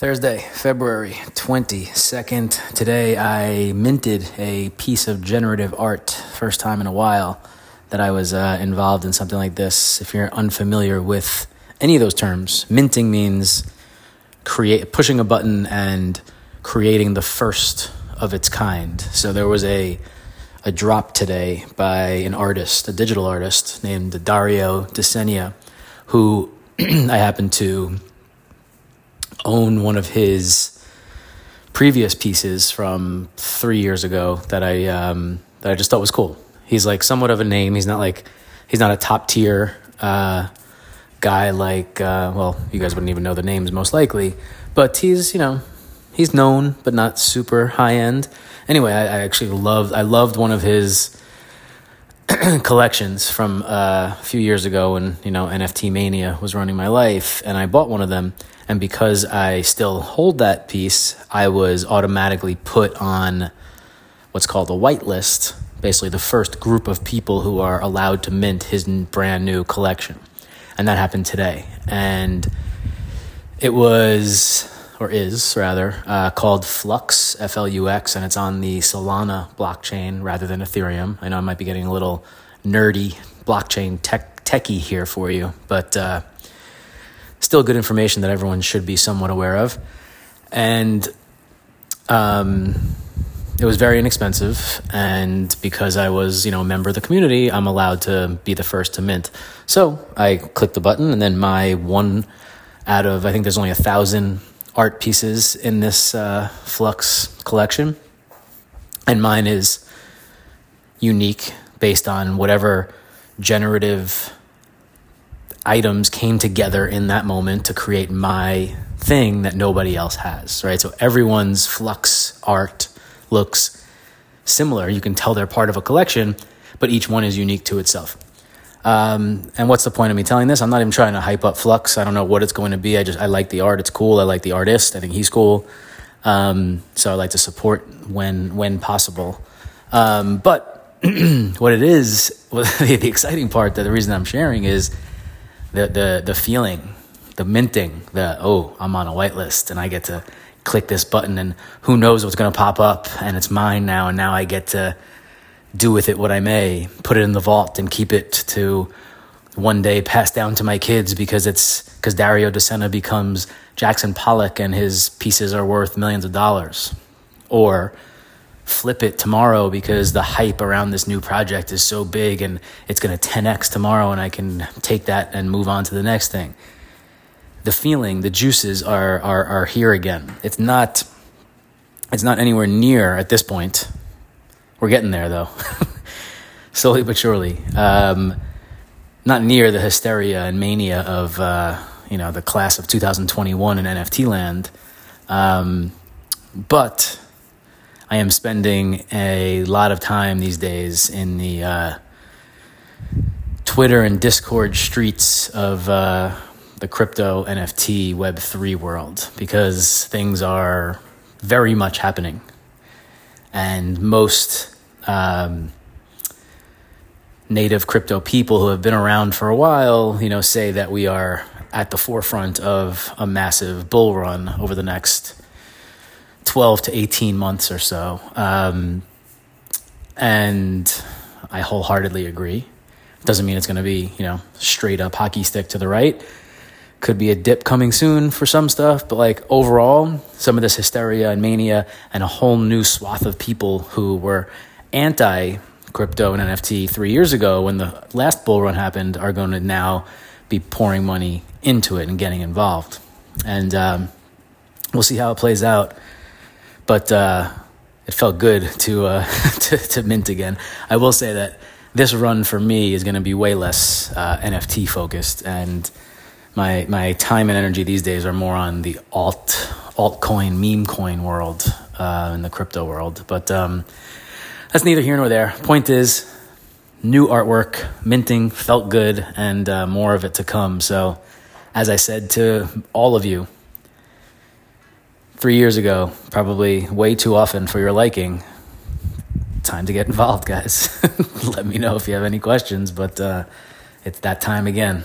Thursday, February 22nd. Today I minted a piece of generative art, first time in a while that I was uh, involved in something like this. If you're unfamiliar with any of those terms, minting means create pushing a button and creating the first of its kind. So there was a a drop today by an artist, a digital artist named Dario Desenia, who I happen to own one of his previous pieces from three years ago that I um, that I just thought was cool. He's like somewhat of a name. He's not like he's not a top tier uh, guy like uh, well, you guys wouldn't even know the names most likely, but he's you know he's known but not super high end. Anyway, I, I actually loved I loved one of his collections from uh, a few years ago when you know NFT mania was running my life, and I bought one of them. And because I still hold that piece, I was automatically put on what's called a whitelist, basically the first group of people who are allowed to mint his brand new collection, and that happened today. And it was or is rather uh, called Flux F L U X, and it's on the Solana blockchain rather than Ethereum. I know I might be getting a little nerdy blockchain tech techie here for you, but uh, still good information that everyone should be somewhat aware of, and um, it was very inexpensive. And because I was you know a member of the community, I'm allowed to be the first to mint. So I clicked the button, and then my one out of I think there's only a thousand art pieces in this uh, Flux collection, and mine is unique based on whatever generative items came together in that moment to create my thing that nobody else has, right? So everyone's Flux art looks similar. You can tell they're part of a collection, but each one is unique to itself. Um, and what's the point of me telling this? I'm not even trying to hype up Flux. I don't know what it's going to be. I just I like the art. It's cool. I like the artist. I think he's cool. Um, so I like to support when when possible. Um, but what it is, the, the exciting part, that the reason I'm sharing is the the the feeling, the minting, the oh I'm on a whitelist and I get to click this button and who knows what's going to pop up and it's mine now and now I get to do with it what I may, put it in the vault and keep it to one day pass down to my kids because it's because Dario Desena becomes Jackson Pollock and his pieces are worth millions of dollars. Or flip it tomorrow because the hype around this new project is so big and it's going to 10x tomorrow and I can take that and move on to the next thing. The feeling, the juices are are are here again. It's not it's not anywhere near at this point we're getting there though, slowly but surely. Um, not near the hysteria and mania of uh, you know the class of 2021 in NFT land, um, but I am spending a lot of time these days in the uh, Twitter and Discord streets of uh, the crypto NFT Web three world because things are very much happening and most um, native crypto people who have been around for a while, you know, say that we are at the forefront of a massive bull run over the next 12 to 18 months or so. Um, and I wholeheartedly agree. Doesn't mean it's going to be, you know, straight up hockey stick to the right could be a dip coming soon for some stuff, but like overall, some of this hysteria and mania and a whole new swath of people who were anti crypto and NFT three years ago when the last bull run happened are going to now be pouring money into it and getting involved. And um, we'll see how it plays out. But uh, it felt good to, uh, to, to mint again. I will say that this run for me is going to be way less uh, NFT focused and my my time and energy these days are more on the alt altcoin meme coin world uh, in the crypto world. But um, that's neither here nor there. Point is, new artwork minting felt good, and uh, more of it to come. So, as I said to all of you three years ago, probably way too often for your liking. Time to get involved, guys. Let me know if you have any questions, but uh, it's that time again.